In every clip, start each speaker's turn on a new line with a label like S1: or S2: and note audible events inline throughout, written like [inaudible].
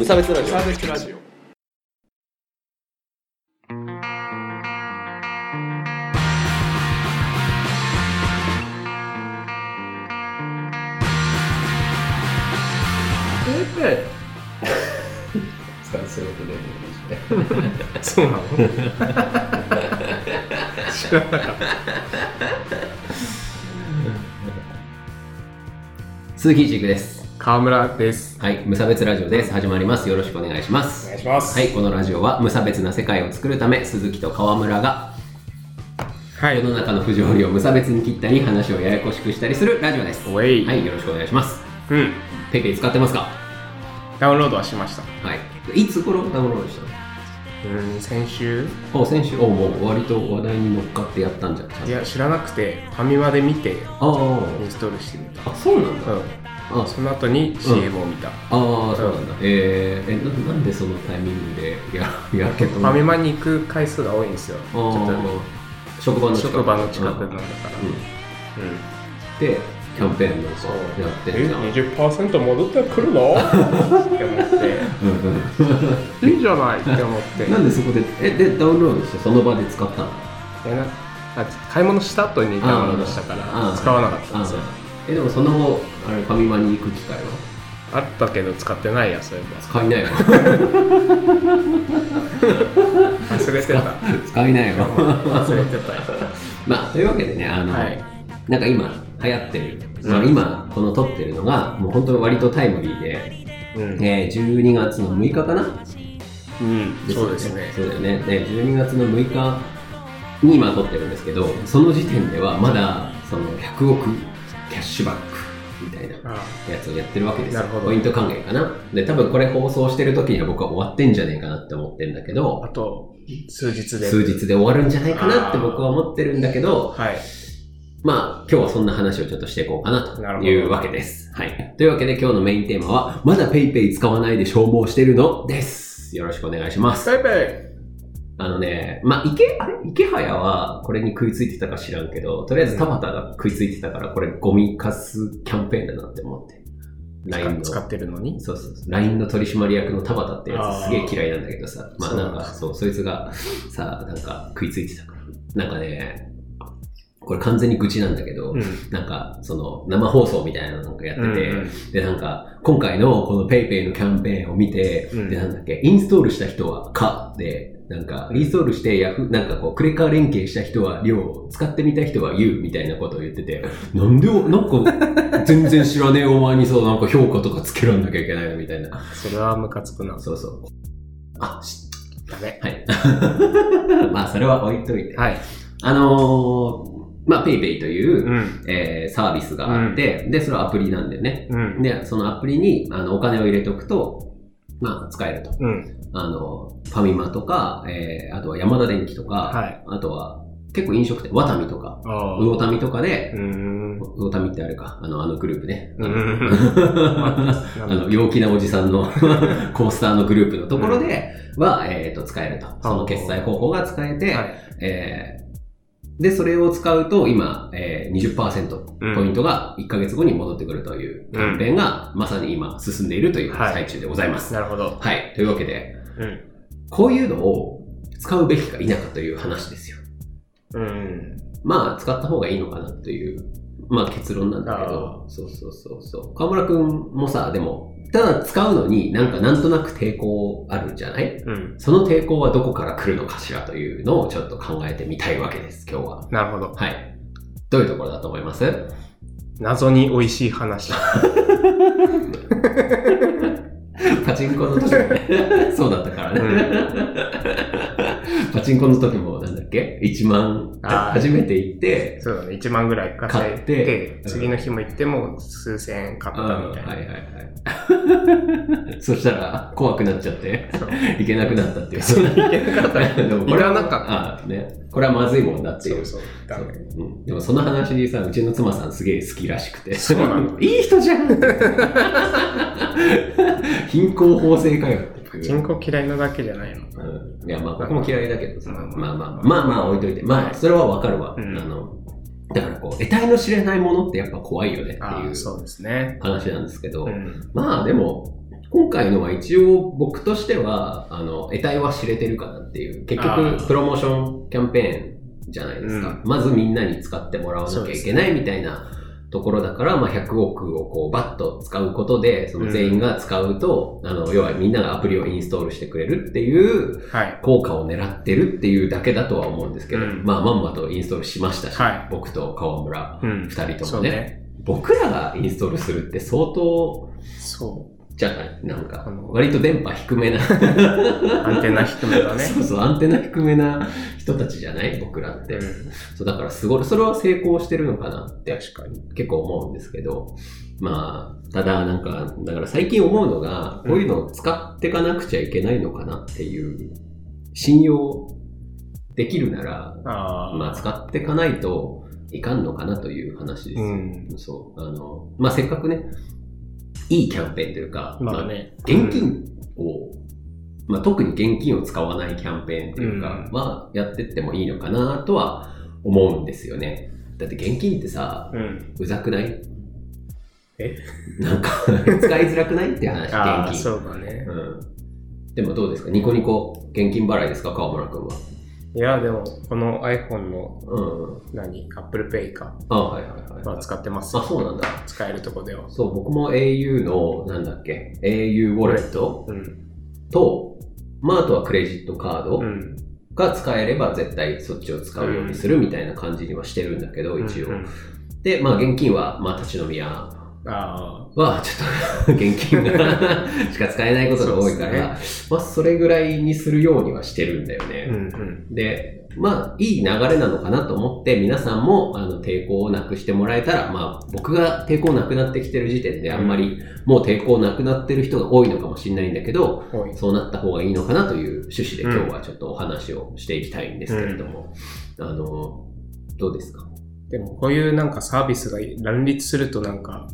S1: 無差別ラジオ。
S2: サービスラジオ。[laughs] そうなの。[laughs] 知らなかった
S1: 鈴木一育です。
S2: 川村です。
S1: はい無差別ラジオです。始まります。よろしくお願いしま
S2: お
S1: す
S2: 願いします。
S1: はいこのラジオは無差別な世界を作るため鈴木と川村が
S2: はい。
S1: 世の中の不条理を無差別に切ったり話をややこしくしたりするラジオです。はいよろしくお願いします。
S2: うん。
S1: ペイペイ使ってますか？
S2: ダウンロードはしました。
S1: はい。いつ頃ダウンロードした
S2: うん先週。
S1: のあ先週。おもう割と話題に乗っかってやったんじゃん。
S2: いや知らなくてファミマで見て
S1: あ
S2: インストールしてみた。
S1: ああそうなんだ、
S2: うん。
S1: あ
S2: その後に CM を見た、
S1: ああそうなんだ、えー、えななんでそのタイミングでややるけど？
S2: ファミマに行く回数が多いんですよ。ち
S1: あ
S2: ょっと
S1: ー職場の近く
S2: 職場の近くなんだから。
S1: うん。うん。
S2: うん
S1: でキャンペーンなんか
S2: そう。
S1: やって
S2: え
S1: んじゃん。
S2: 20%戻ってくるの？って思って。
S1: うんうん
S2: いいじゃないって思って。
S1: なんでそこでえでダウンロードしてその場で使ったの？
S2: えなあ買い物した後にダウンロードしたから使わなかったんですよ。
S1: えでもその後あれファミマに行く機会は？
S2: あったけど使ってないやそういえ
S1: 使いないわ。
S2: ば [laughs] 忘れてた。
S1: 使いないわ。
S2: 忘れてたよ。
S1: まあというわけでねあの、
S2: はい。
S1: なんか今流行ってる、まあ、
S2: うん
S1: 今この撮ってるのがもう本当に割とタイムリーで、
S2: うん、
S1: えー、12月の6日かな？
S2: うん、そうですね。
S1: そうだよね。で12月の6日に今撮ってるんですけどその時点ではまだその100億キャッシュバックみたいな
S2: あ
S1: やつをやってるわけですよ。ポイント還元かな。で多分これ放送してる時には僕は終わってんじゃねえかなって思ってるんだけど
S2: あと数日で。
S1: 数日で終わるんじゃないかなって僕は思ってるんだけど
S2: はい。
S1: まあ今日はそんな話をちょっとしていこうかなというわけです。はい。というわけで今日のメインテーマはまだ PayPay 使わないで消耗してるの？です。よろしくお願いします。
S2: ペイペ
S1: あのね、まあ、池、あれ？池早はこれに食いついてたか知らんけど、とりあえず田畑が食いついてたから、これゴミカスキャンペーンだなって思って。
S2: イ
S1: LINE の。
S2: 使ってるのに？
S1: そうそうそう。LINE の取締役の田畑ってやつすげえ嫌いなんだけどさ、まあなんか、そう、そいつがさ、なんか食いついてたから。なんかね、これ完全に愚痴なんだけど、
S2: うん。
S1: なんか、その、生放送みたいなのなんかやってて、
S2: うん
S1: で、なんか、今回のこの PayPay のキャンペーンを見て、
S2: うん。
S1: で、なんだっけ、インストールした人はか、で、なんか、インストールしてヤフー、なんかこう、クレカ連携した人は量、使ってみた人は言うみたいなことを言ってて、[laughs] なんで、なんか、全然知らねえお前にそう、なんか評価とかつけらんなきゃいけないの？みたいな。
S2: それはムカつくな
S1: そうそう。あ、し
S2: ダメ
S1: はい。[laughs] まあ、それは置いといて。
S2: はい
S1: あのー、まあ、PayPay という、
S2: うん
S1: えーサービスがあって、で、それはアプリなんだよね。
S2: うん
S1: で、そのアプリにあのお金を入れておくと、まあ、使えると。
S2: うん。
S1: あの、ファミマとか、えーあとは山田電機とか、
S2: はい。
S1: あとは結構飲食店、ワタミとか、
S2: あ
S1: 魚タミとかで
S2: う、ん。
S1: 魚タミってあれか、あの、あのグループね。[laughs] あ
S2: う
S1: の陽気なおじさんの [laughs] コースターのグループのところでは、えっ、と、使えると。その決済方法が使えて、
S2: はい。
S1: えーで、それを使うと、今、えー、20%ポイントが1ヶ月後に戻ってくるというキャンペーンが、まさに今進んでいるという
S2: はい
S1: 最中でございます。
S2: なるほど
S1: はい。というわけで、
S2: うん
S1: こういうのを使うべきか否かという話ですよ。
S2: うん
S1: まあ、使った方がいいのかなという、まあ結論なんだけど、そうそうそうそう。河村くんもさ、でも、ただ使うのになんかなんとなく抵抗あるんじゃない？
S2: うん。
S1: その抵抗はどこから来るのかしらというのをちょっと考えてみたいわけです、今日は。
S2: なるほど。
S1: はい。どういうところだと思います？
S2: 謎に美味しい話。[laughs]
S1: パチンコの時もね、そうだったからね。[laughs] パチンコの時もなんだっけ ?1 万、初めて行って、
S2: そうだね。1万ぐらい稼い
S1: 買って
S2: で次の日も行っても数千円買ったみたいな、
S1: うんはいはいはい。[laughs] そしたら怖くなっちゃって、行けなくなったっていう。
S2: そ行けなかった。ね [laughs]
S1: でもこれは
S2: なかった。
S1: あね。これはまずいもんだっていう。
S2: そうそう。ダメ
S1: うん、でもその話にさ、うちの妻さんすげえ好きらしくて。
S2: そうなの。
S1: いい人じゃん。貧困法制かよっていう。
S2: 人口嫌いなだけじゃないの
S1: うんいや、まあ僕も嫌いだけどさ、
S2: まあ
S1: まあまあ、まあまあ置いといて。まあ、それはわかるわ。
S2: うん
S1: あの、だからこう、得体の知れないものってやっぱ怖いよねっていう
S2: そうですね。
S1: 話なんですけど、
S2: うん。
S1: まあでも、今回のは一応僕としては、あの、得体は知れてるかなっていう、結局プロモーションキャンペーンじゃないですか。まずみんなに使ってもらわなきゃいけないみたいなところだから、まあ100億をこうバッと使うことで、その全員が使うと、あの、要はみんながアプリをインストールしてくれるっていう
S2: はい。
S1: 効果を狙ってるっていうだけだとは思うんですけど、
S2: うん。
S1: まあまんまとインストールしましたし、
S2: はい。
S1: 僕と川村
S2: うん。
S1: 二人ともね。僕らがインストールするって相当
S2: そ
S1: じゃないなんか割と電波低めな。
S2: う。アンテナ低めだね。
S1: そうそう、アンテナ低めな人たちじゃない？僕らって。
S2: うん。
S1: そう、だからすごい、それは成功してるのかなって
S2: 確かに。
S1: 結構思うんですけど、まあ、ただなんか、だから最近思うのが、こういうのを使っていかなくちゃいけないのかなっていう、信用できるなら、
S2: ああ。
S1: まあ使っていかないといかんのかなという話ですよ。
S2: うん。
S1: そう。あの、まあせっかくね、いいキャンペーンというか、
S2: まあね。
S1: 現金を、まあ、特に現金を使わないキャンペーンっていうか、
S2: うん
S1: まあ、やってってもいいのかなとは思うんですよね。だって現金ってさ、
S2: うん。
S1: うざくない？
S2: え？
S1: なんか、使いづらくないって話、[laughs]
S2: ああ、
S1: 現金。
S2: そうだね。
S1: うん。でもどうですか？ニコニコ現金払いですか？川村くんは。
S2: いや、でも、この iPhone の、
S1: うん。
S2: 何 ?Apple Pay か。
S1: あはいはいはい。
S2: は使ってます。
S1: あ、そうなんだ。
S2: 使えるとこでは。
S1: そう、僕も au の、なんだっけ、au ウォレット
S2: うん。
S1: と、まあ、あとはクレジットカード
S2: うん。
S1: が使えれば絶対そっちを使うようにするみたいな感じにはしてるんだけど、一応。
S2: うんうん
S1: で、まあ現金は、まあ立ち飲み屋
S2: ああ。
S1: はちょっと現金が [laughs] しか使えないことが多いから、まあそれぐらいにするようにはしてるんだよ
S2: うん
S1: ね。
S2: うん。
S1: で、まあいい流れなのかなと思って皆さんもあの抵抗をなくしてもらえたら、まあ僕が抵抗なくなってきてる時点であんまりもう抵抗なくなってる人が多いのかもしれないんだけど、
S2: 多い。
S1: そうなった方がいいのかなという趣旨で今日はちょっとお話をしていきたいんですけれども、あの、どうですか？
S2: でも、こういうなんかサービスが乱立するとなんか、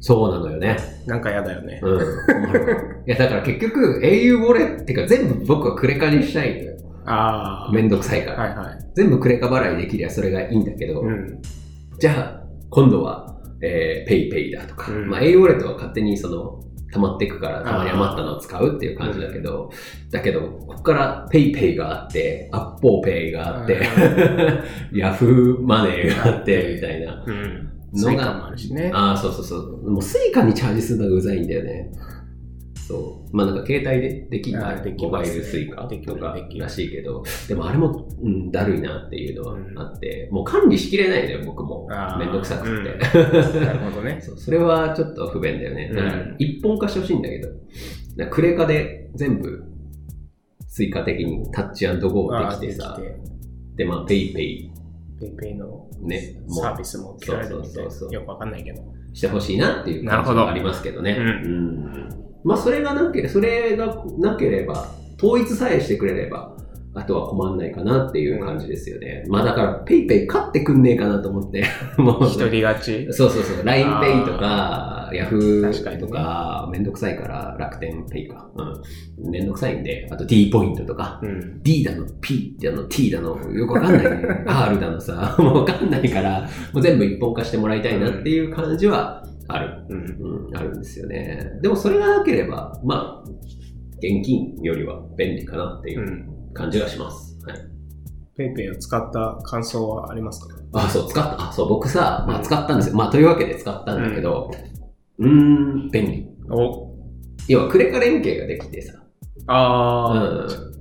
S1: そうなのよね。
S2: なんか嫌だよね。
S1: うん。いや、だから結局、au ウォレっていうか全部僕はクレカにしたいのよ。
S2: ああ。
S1: めんどくさいから。
S2: はいはい。
S1: 全部クレカ払いできりゃそれがいいんだけど、
S2: うん。
S1: じゃあ、今度は、えー、ペイペイだとか、
S2: うん
S1: まあ au ウォレットは勝手にその、溜まっていくから、たまに余ったのを使うっていう感じだけど、だけど、ここからペイペイがあって、アッポーペイがあって、[laughs] ヤフーマネーがあって、みたいな。
S2: うん。
S1: のが
S2: スイカもあるしね。
S1: ああ、そうそうそう。もうスイカにチャージするのがうざいんだよね。そう。まあなんか携帯でできる
S2: あーでき
S1: モバイルスイカ
S2: でき
S1: とからしいけど、でもあれも、うん、だるいなっていうのはあって、もう管理しきれないのよ、僕もめんどくさくて。
S2: なるほどね。[laughs]
S1: そうそれはちょっと不便だよね。だから
S2: うん
S1: 一本化してほしいんだけど、クレカで全部、スイカ的にタッチゴーできてさ
S2: で、
S1: まあ、ペイペイ
S2: ペイペイの
S1: ね、
S2: サービスも切られるみたいよくわかんないけど。
S1: してほしいなっていう
S2: なるほど
S1: 感じがありますけどね。
S2: うん
S1: うんまあ、それがなければ、それがなければ、統一さえしてくれれば、あとは困んないかなっていう感じですよね。まあだから、ペイペイ勝ってくんねえかなと思って。も [laughs] う
S2: 一人勝ち。[laughs]
S1: そうそうそう。LINEPay とか、Yahoo と
S2: 確かにね
S1: か、めんどくさいから、楽天ペイか。うん。めんどくさいんで、あと D ポイントとか、
S2: うん。
S1: D だの、P だの、T だの、よくわかんない、ね。[laughs] R だのさ、もうわかんないから、もう全部一本化してもらいたいなっていう感じはある。
S2: うん。
S1: うん、あるんですよね。でもそれがなければ、まあ、現金よりは便利かなっていううん感じがします。はい。
S2: ペイペイを使った感想はありますか？
S1: あ、そう、使った。あ、そう、僕さ、まあ使ったんですよ。まあというわけで使ったんだけど、うーん、便利。
S2: お
S1: 要はクレカ連携ができてさ。
S2: あ
S1: うん
S2: ー、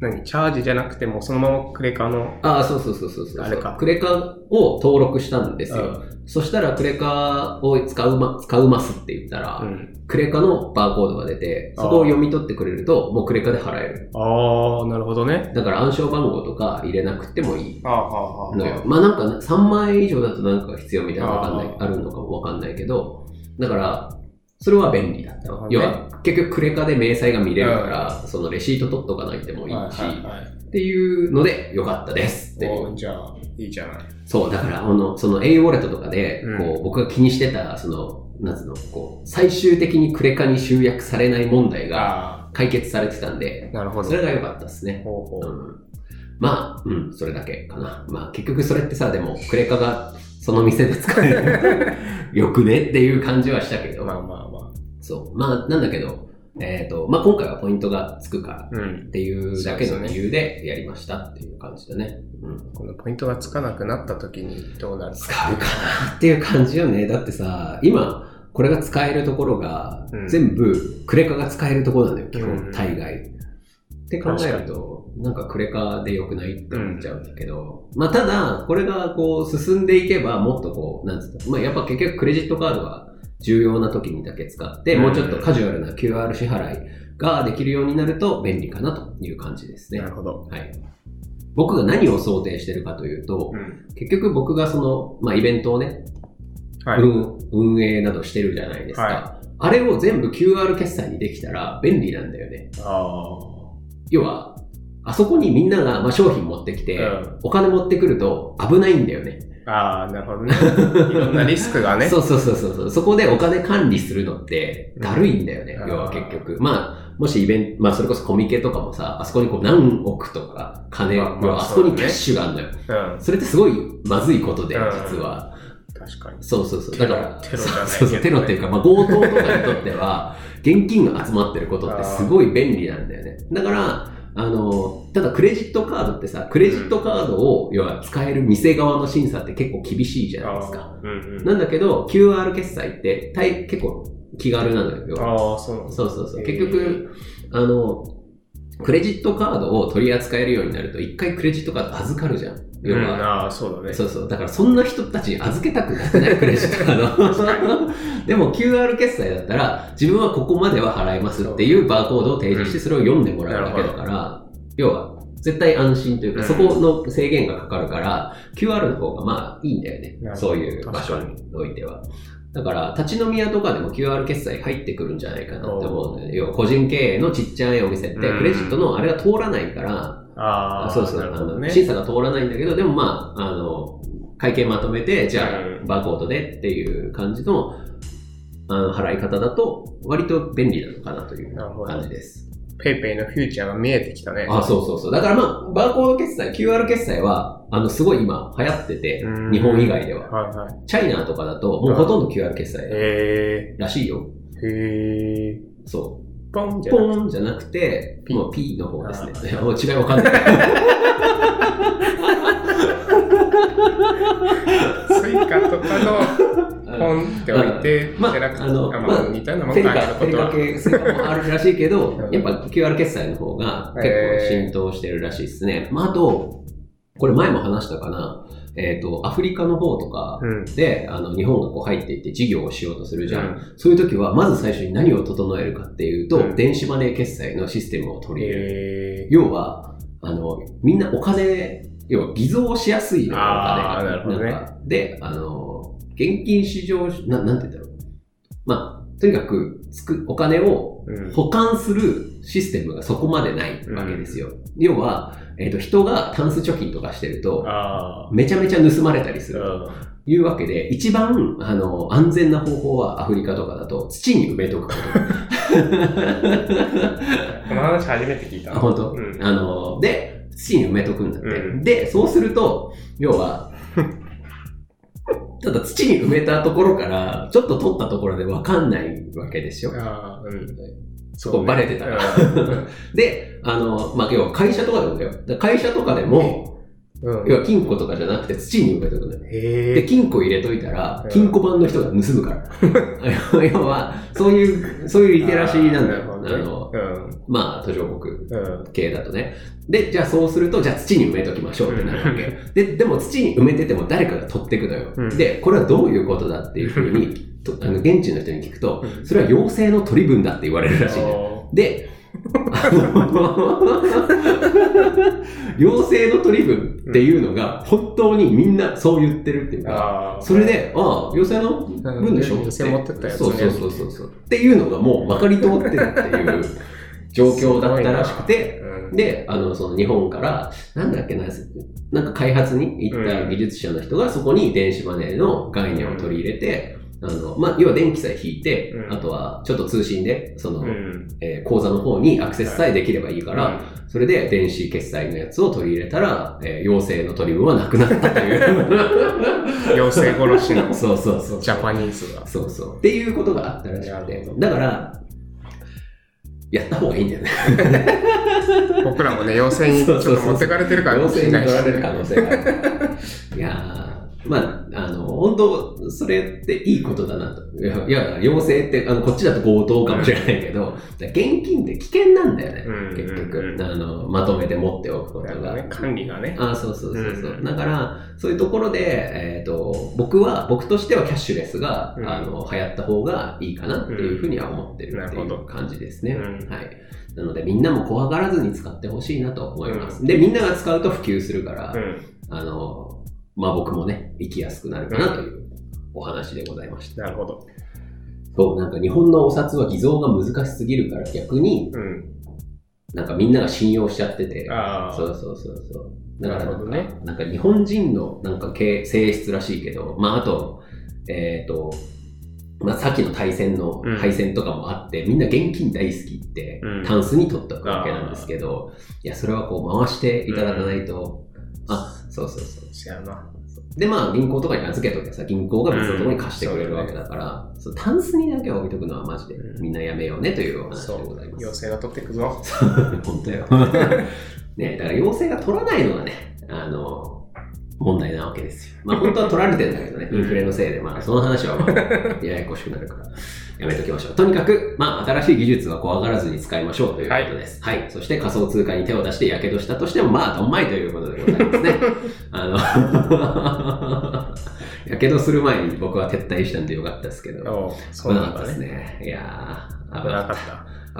S2: 何チャージじゃなくてもそのままクレカの、
S1: あ、そうそうそうそうそう。
S2: あれか
S1: クレカを登録したんですよ。そしたらクレカを使うま、使うますって言ったら、
S2: うん。
S1: クレカのバーコードが出て、そこを読み取ってくれると、もうクレカで払える。
S2: ああ、なるほどね。
S1: だから暗証番号とか入れなくてもいい
S2: ああ、はあ、
S1: のよ
S2: は。
S1: まあなんか3万円以上だとなんか必要みたいなのわかんない、
S2: あ
S1: あるのかもわかんないけど、だから、それは便利だった。
S2: なるほどね
S1: 要は、結局クレカで明細が見れるから、そのレシート取っとかないてもいいし。っていうので良かったですっていう。
S2: おじゃあ、いいじゃない。
S1: そう、だから、あの、その au ウォレットとかで、
S2: うん
S1: こう、僕が気にしてた、その、なんつうの、こう、最終的にクレカに集約されない問題が
S2: あ
S1: 解決されてたんで
S2: あ、、なるほど。
S1: それが良かったですね。
S2: ほうほう。
S1: うん。まあ、うん、それだけかな。まあ、結局それってさ、でも、クレカがその店で使える [laughs] よくねっていう感じはしたけど、
S2: まあまあま
S1: そう。まあ、なんだけど、えっ、と、まあ、今回はポイントがつくから
S2: うん
S1: っ。ていうだけの理由でやりましたっていう感じだね。うん。
S2: このポイントがつかなくなった時にどうなる
S1: 使うかなっていう感じよね。だってさ、今、これが使えるところが、
S2: うん
S1: 全部、クレカが使えるところなんだよ、基
S2: うん
S1: 本、大概。って考えると、なんかクレカで良くないって思っちゃうんだけど、まあただ、これがこう進んでいけば、もっとこう、なんつったまあやっぱ結局クレジットカードは重要な時にだけ使って、
S2: うん
S1: もうちょっとカジュアルな QR 支払いができるようになると便利かなという感じですね。
S2: なるほど。
S1: はい。僕が何を想定してるかというと、
S2: うん。
S1: 結局僕がその、まあ、イベントをね、
S2: はい。
S1: 運運営などしてるじゃないですか。
S2: は
S1: あれを全部 QR 決済にできたら便利なんだよね。
S2: あ
S1: 要は、あそこにみんながまあ商品持ってきて、
S2: うん
S1: お金持ってくると危ないんだよね。
S2: あ。ああ、なるほどね。いろんなリスクがね。[laughs]
S1: そうそうそうそうそう。そこでお金管理するのってだるいんだよね。
S2: うん
S1: 要は結局。まあ、もしイベント、まあそれこそコミケとかもさ、あそこにこう何億とか金、
S2: まあまあ
S1: あそこにキャッシュがあるのよ。
S2: うん。
S1: それってすごいまずいことで、
S2: うん
S1: 実は。
S2: 確かに。
S1: そうそうそう。だから、
S2: テロじゃないけどね
S1: そうそう、テロっていうか、まあ、強盗とかにとっては、[laughs] 現金が集まってることってすごい便利なんだよね。だから、あの、ただクレジットカードってさ、クレジットカードを、要は使える店側の審査って結構厳しいじゃないですか。
S2: うんうん。
S1: なんだけど、QR 決済って大結構気軽なのよ。
S2: ああ、そう
S1: そうそうそう。結局、あの、クレジットカードを取り扱えるようになると、一回クレジットカード預かるじゃん。要
S2: うん、
S1: は、
S2: ああ、そうだね。
S1: そうそう。だからそんな人たちに預けたくなくない？クレジットカード。でも QR 決済だったら、自分はここまでは払いますっていうバーコードを提示して、それを読んでもらうだけだから、要は、絶対安心というか、
S2: うん
S1: そこの制限がかかるから、QR の方がまあいいんだよねそういう場所においては。だから、立ち飲み屋とかでも QR 決済入ってくるんじゃないかなって思う。要は、個人経営のちっちゃいお店って、
S2: うん
S1: クレジットのあれが通らないから、
S2: ああ、
S1: そうそう、あの。審査が通らないんだけど、でもまあ、あの、会計まとめて、じゃあ、
S2: うん
S1: バーコードでっていう感じの、あの、払い方だと、割と便利なのかなという感じです。
S2: ペイペイのフューチャーが見えてきたね。
S1: あ、そうそうそう。だからまあ、バーコード決済、QR 決済は、あの、すごい今流行ってて
S2: うん、
S1: 日本以外では。
S2: はいはい。
S1: チャイナとかだと、もうほとんど QR 決済
S2: へ
S1: らしいよ。
S2: え。へえ。
S1: そ
S2: ポン
S1: う。
S2: じゃなくて？
S1: ポーンじゃなくて、もう P の方ですねもう違いわかんない。[laughs]
S2: スイカとかのポンって置いて、
S1: まあ
S2: じゃなくて
S1: あの
S2: あま
S1: まあ
S2: あ似たようなもんかある、ことは。
S1: ペリカ系スイカもあるらしいけど
S2: う、ん
S1: やっぱ QR 決済の方が結構浸透してるらしいですね。まあ、あと、これ前も話したかな。えっ、と、アフリカの方とか
S2: うん。
S1: で、あの、日本がこう入っていって事業をしようとするじゃん。
S2: うん
S1: そういう時は、まず最初に何を整えるかっていうと、
S2: うん
S1: 電子マネー決済のシステムを取り入れる。要は、あの、みんなお金、要は偽造しやすいのよ、お金が。
S2: なるほどね
S1: んかで、あの、現金市場、ななんて言うんだろう。まあ、とにかく、つく、お金を
S2: うん。
S1: 保管するシステムがそこまでないわけですよ。要は、えっ、と、人がタンス貯金とかしてると、
S2: あ
S1: めちゃめちゃ盗まれたりす
S2: あ。
S1: る
S2: うん。
S1: というわけで、一番、あの、安全な方法はアフリカとかだと土に埋めとくこと。[laughs]
S2: この話初めて聞いた。
S1: あ、本当、
S2: うん。
S1: あの、で、土に埋めとくんだって。
S2: うん
S1: で、そうすると、要は、[laughs] ただ土に埋めたところから、ちょっと取ったところで分かんないわけですよ。
S2: ああ、うん。
S1: そこバレてたら。
S2: うん [laughs]
S1: で、あの、まあ、要は会社とかでもだよ。会社とかでも、
S2: うん。
S1: 要は金庫とかじゃなくて土に埋めとくんだよ。で。金庫入れといたら
S2: う、ん
S1: 金庫版の人が盗むから。[laughs] 要は、そういう、そういうリテラシーなんだよ。あの、まあ、途上国。系だとね。で、じゃあそうすると、じゃあ土に埋めときましょうってなるわけ。で、でも土に埋めてても誰かが取ってくのよ。
S2: うん
S1: で、これはどういうことだっていうふうに、とあの現地の人に聞くと、
S2: うん
S1: それは妖精の取り分だって言われるらしいね。で、[laughs] 妖精の取り分っていうのが本当にみんなそう言ってるっていうか。それで、ああ、妖精の？分でしょ？
S2: うん妖精持ってったやつね。
S1: そうそうそうそうそう。っていうのがもう分かり通ってるっていう状況だったらしくて、
S2: うん、
S1: で、あの、その日本から、なんだっけな、なんか開発に行った技術者の人がそこに電子マネーの概念を取り入れて、あの、まあ、要は電気さえ引いて、
S2: うん
S1: あとはちょっと通信で、その、
S2: うん。
S1: えー口座の方にアクセスさえできればいいから、それで電子決済のやつを取り入れたら、えー妖精の取り分はなくなったという。[laughs]
S2: 妖精殺しの [laughs]
S1: そうそうそう。
S2: ジャパニーズが。
S1: そうそう。っていうことがあったらしくてだから、やった方がいいんだよね。[laughs]
S2: 僕らもね、要請にちょっと持ってかれてるから
S1: 要請に取られる可
S2: か
S1: 能性がある。いやー、まあ、あの、本当それっていいことだなと。いや、いや要請って、あの、こっちだと強盗かもしれないけど、現金って危険なんだよね、
S2: うん
S1: 結局、
S2: うん
S1: あの。まとめて持っておくことが。
S2: ね、管理がね。
S1: あそうそうそうそう、
S2: うん
S1: だから、そういうところで、えっ、と、僕は、僕としてはキャッシュレスが、
S2: うん
S1: あの、流行った方がいいかなっていうふうには思ってるってい
S2: う
S1: 感じですね。
S2: うん
S1: はい。なので、みんなも怖がらずに使ってほしいなと思います。で、みんなが使うと普及するから、
S2: うん。
S1: あの、まあ僕もね、生きやすくなるかなというお話でございました。
S2: なるほど。
S1: そう、なんか日本のお札は偽造が難しすぎるから逆に、
S2: うん。
S1: なんかみんなが信用しちゃってて。そうそうそうそう。だからなんか、
S2: なるほどね
S1: なんか日本人のなんか系性質らしいけど、まああと、えっ、と、まあさっきの対戦の
S2: うん
S1: 配線とかもあって、みんな現金大好きって
S2: うん、
S1: タンスに取っておくわけなんですけど、いや、それはこう回していただかないと、あ、そうそうそう。
S2: そやな。
S1: で、まあ、銀行とかに預けとけばさ、銀行が別のところに貸してくれるわけだから、そうタンスにだけは置いとくのはマジで、
S2: うん
S1: みんなやめようねというお話
S2: そ
S1: でございま
S2: う。
S1: す。
S2: 要請が取っていくぞ。[laughs]
S1: 本当よ。[laughs] ねだから要請が取らないのがね、あの、問題なわけですよ。まあ本当は取られてんだけどね、インフレのせいで、まあその話はまあ、[laughs] ややこしくなるから、やめときましょう。とにかく、まあ新しい技術は怖がらずに使いましょうということです。はい。そして仮想通貨に手を出して火傷したとしても、まあ、どんまいということでございますね。[laughs] あの、[laughs] 火傷する前に僕は撤退したんでよかったですけど、
S2: そうなん
S1: です
S2: ね。
S1: ね。いやー、
S2: 危なかっ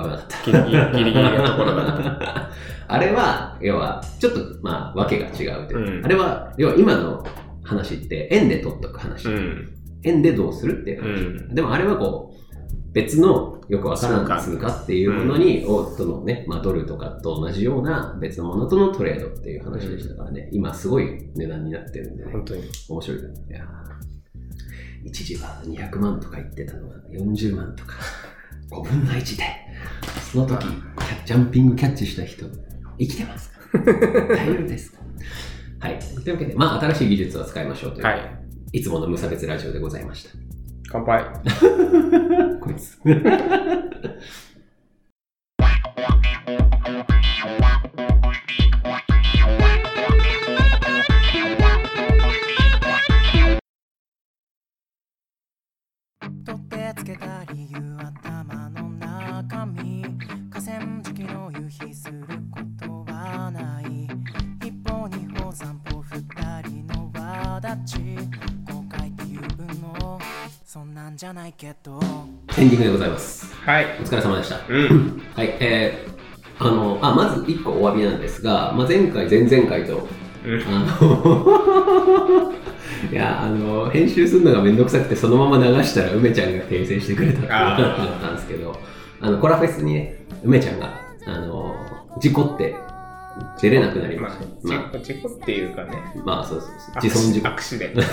S1: 危なかった。
S2: た。ギリギリギリギリのところだった。[laughs]
S1: あれは、要は、ちょっと、まあ、わけが違うというか、
S2: うん
S1: あれは、要は今の話って、円で取っとく話。
S2: うん。
S1: 円でどうするっていう
S2: う
S1: 話。
S2: ん。
S1: でもあれはこう、別のよくわからない通貨っていうものに、をとのね、まあ、ドルとかと同じような別のものとのトレードっていう話でしたからね、今すごい値段になってるんでね、
S2: 本当に。
S1: 面白い。いやー一時は200万とか言ってたのが40万とか、5分の1で、その時、ジャンピングキャッチした人、生きてますか？大丈夫ですか？はい。というわけで、まあ、新しい技術を使いましょうという、
S2: はい。
S1: いつもの無差別ラジオでございました。
S2: 乾杯。[laughs]
S1: こいつ。
S3: じゃないけど
S1: エンディングでございます。
S2: はい。
S1: お疲れ様でした。
S2: うん。
S1: はい。えー、あの、あ、まず1個お詫びなんですが、まあ、前回、前々回と、
S2: うん。
S1: あの、[laughs] いや、あの、編集するのがめんどくさくて、そのまま流したら、梅ちゃんが訂正してくれたって話だったんですけど、あの、コラフェスにね、梅ちゃんが、あの、事故って、出れなくなりました。ま
S2: まあ、事故っていうかね。
S1: あ、まあ、そうそうそう。自損事故
S2: ア。クシデント。
S1: ア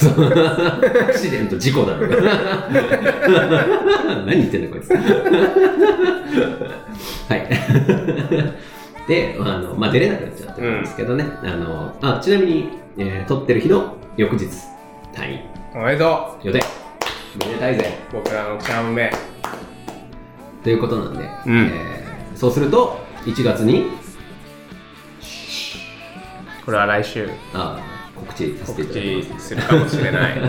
S1: クシデント、事故だろ。[laughs] 何言ってんだ、こいつ。[laughs] はい。で、あの、まあ、出れなくなっちゃったんですけどね。あの、あ、ちなみに、えー撮ってる日の翌日、退院
S2: おめでと
S1: 予定。めでたいぜ。
S2: う僕らのチャン目。
S1: ということなんで、
S2: うん
S1: えーそうすると、1月に、
S2: これは来週
S1: あ告知させてい
S2: 告
S1: ただきます。
S2: 知するかもしれない。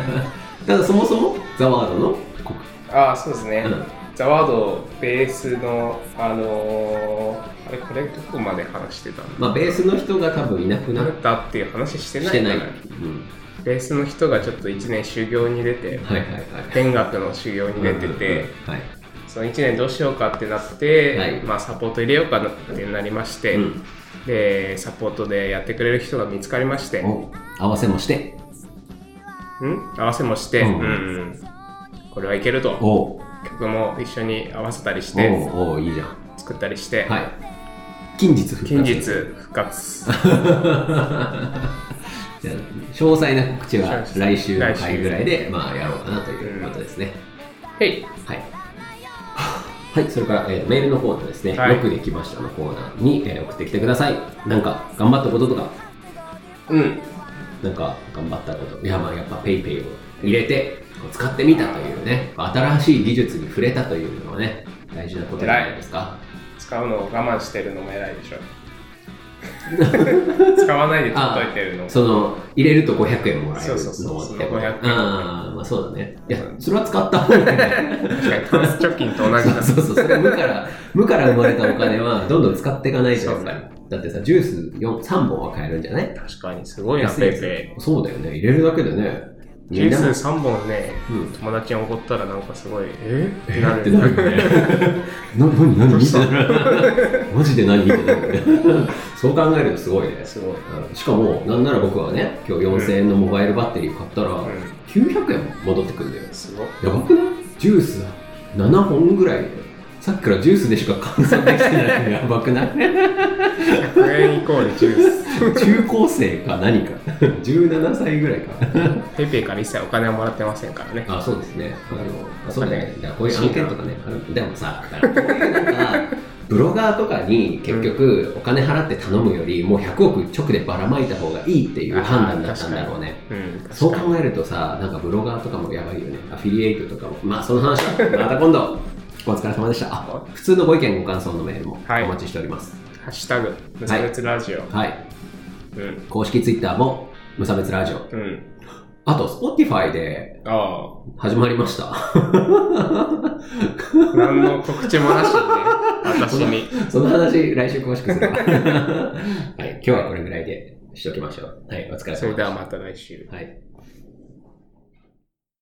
S1: ただ、そもそも、ザワードの告
S2: ああ、そうですね。
S1: うん
S2: ザワードベースの、あのー、あれ、これどこまで話してたの？
S1: まあ、ベースの人が多分いなくなっ
S2: たっていう話してない
S1: してない。
S2: か
S1: うん
S2: らベースの人がちょっと1年修行に出て、
S1: はいはいはい。
S2: 勉学の修行に出てて、
S1: はい。
S2: その1年どうしようかってなって、
S1: はい
S2: まあ、サポート入れようかなってなりまして、
S1: うん
S2: でサポートでやってくれる人が見つかりまして、
S1: お合わせもして、
S2: ん？合わせもして、
S1: う
S2: うん。んうん。これはいけると。曲も一緒に合わせたりして。
S1: おうおういいじゃん。
S2: 作ったりして、
S1: はい。近日復活。
S2: 近日復活。[laughs]
S1: じゃあ詳細な告知は来週の回ぐらいで、まあ、やろうかなということですね。
S2: へい。
S1: はい。はい、それから、えーメールのコーナーですね。
S2: はい
S1: よくできましたのコーナーに、えー送ってきてください。なんか、頑張ったこととか、
S2: うん
S1: なんか、頑張ったこと？いや、まあ、やっぱ PayPay を入れて、使ってみたというね、新しい技術に触れたというのはね、大事なことじゃないですか。
S2: 使うのを我慢してるのも偉いでしょ。使わないで取っといてるの。
S1: その、入れると500円もらえるの
S2: そうそうそう
S1: ってこと
S2: 500円
S1: ああ、まあそうだね。いや、それは使った方がいいね。
S2: 確かに、貯金と同じだ。[laughs]
S1: そうそう、それ無から、無から生まれたお金はどんどん使っていかないと
S2: そうだよ
S1: だってさ、ジュース4 3本は買えるんじゃない？
S2: 確かに、すごいな、ペイペ
S1: そうだよね。入れるだけでね。
S2: イ。ジュー
S1: みんなも
S2: ス3本ね、
S1: うん
S2: 友達に怒ったらなんかすごい、え？って
S1: え？
S2: なる。
S1: ってなね。な、なになに？なるマジで何？ってなるよね。そう考えるとすごいね。
S2: すごい。
S1: うんしかも、なんなら僕はね、今日4000円のモバイルバッテリー買ったら、
S2: う
S1: 900円戻ってくるんだよ。
S2: ん、すごい。
S1: やばくない？ジュース7本ぐらいで。さっきからジュースでしか換算できてないのやばくない
S2: ？100円イコールジュース。
S1: 中高生か何か。17歳ぐらいか。
S2: ペイペイから一切お金はもらってませんからね。
S1: あ、そうですね。あの、そうだね。こういう案件とかね、でもさ、こういうなんか、ブロガーとかに結局お金払って頼むより、もう100億直でばらまいた方がいいっていう判断だったんだろうね。
S2: うん、
S1: そう考えるとさ、なんかブロガーとかもやばいよね。アフィリエイトとかも。まあ、その話はまた今度。お疲れ様でした。あ普通のご意見ご感想のメールも
S2: はい
S1: お待ちしております。
S2: にハッシュタグ、無差別ラジオ。
S1: はい。
S2: うん。
S1: 公式ツイッターも無差別ラジオ。
S2: うん。
S1: あと、Spotify で
S2: あ
S1: 始まりました。
S2: あ。何の告知もなしにね、私に。
S1: その話、来週詳しくするわ。[laughs] はい。今日はこれぐらいでしておきましょう。はい。お疲れ様でした。
S2: それではまた来週。
S1: はい。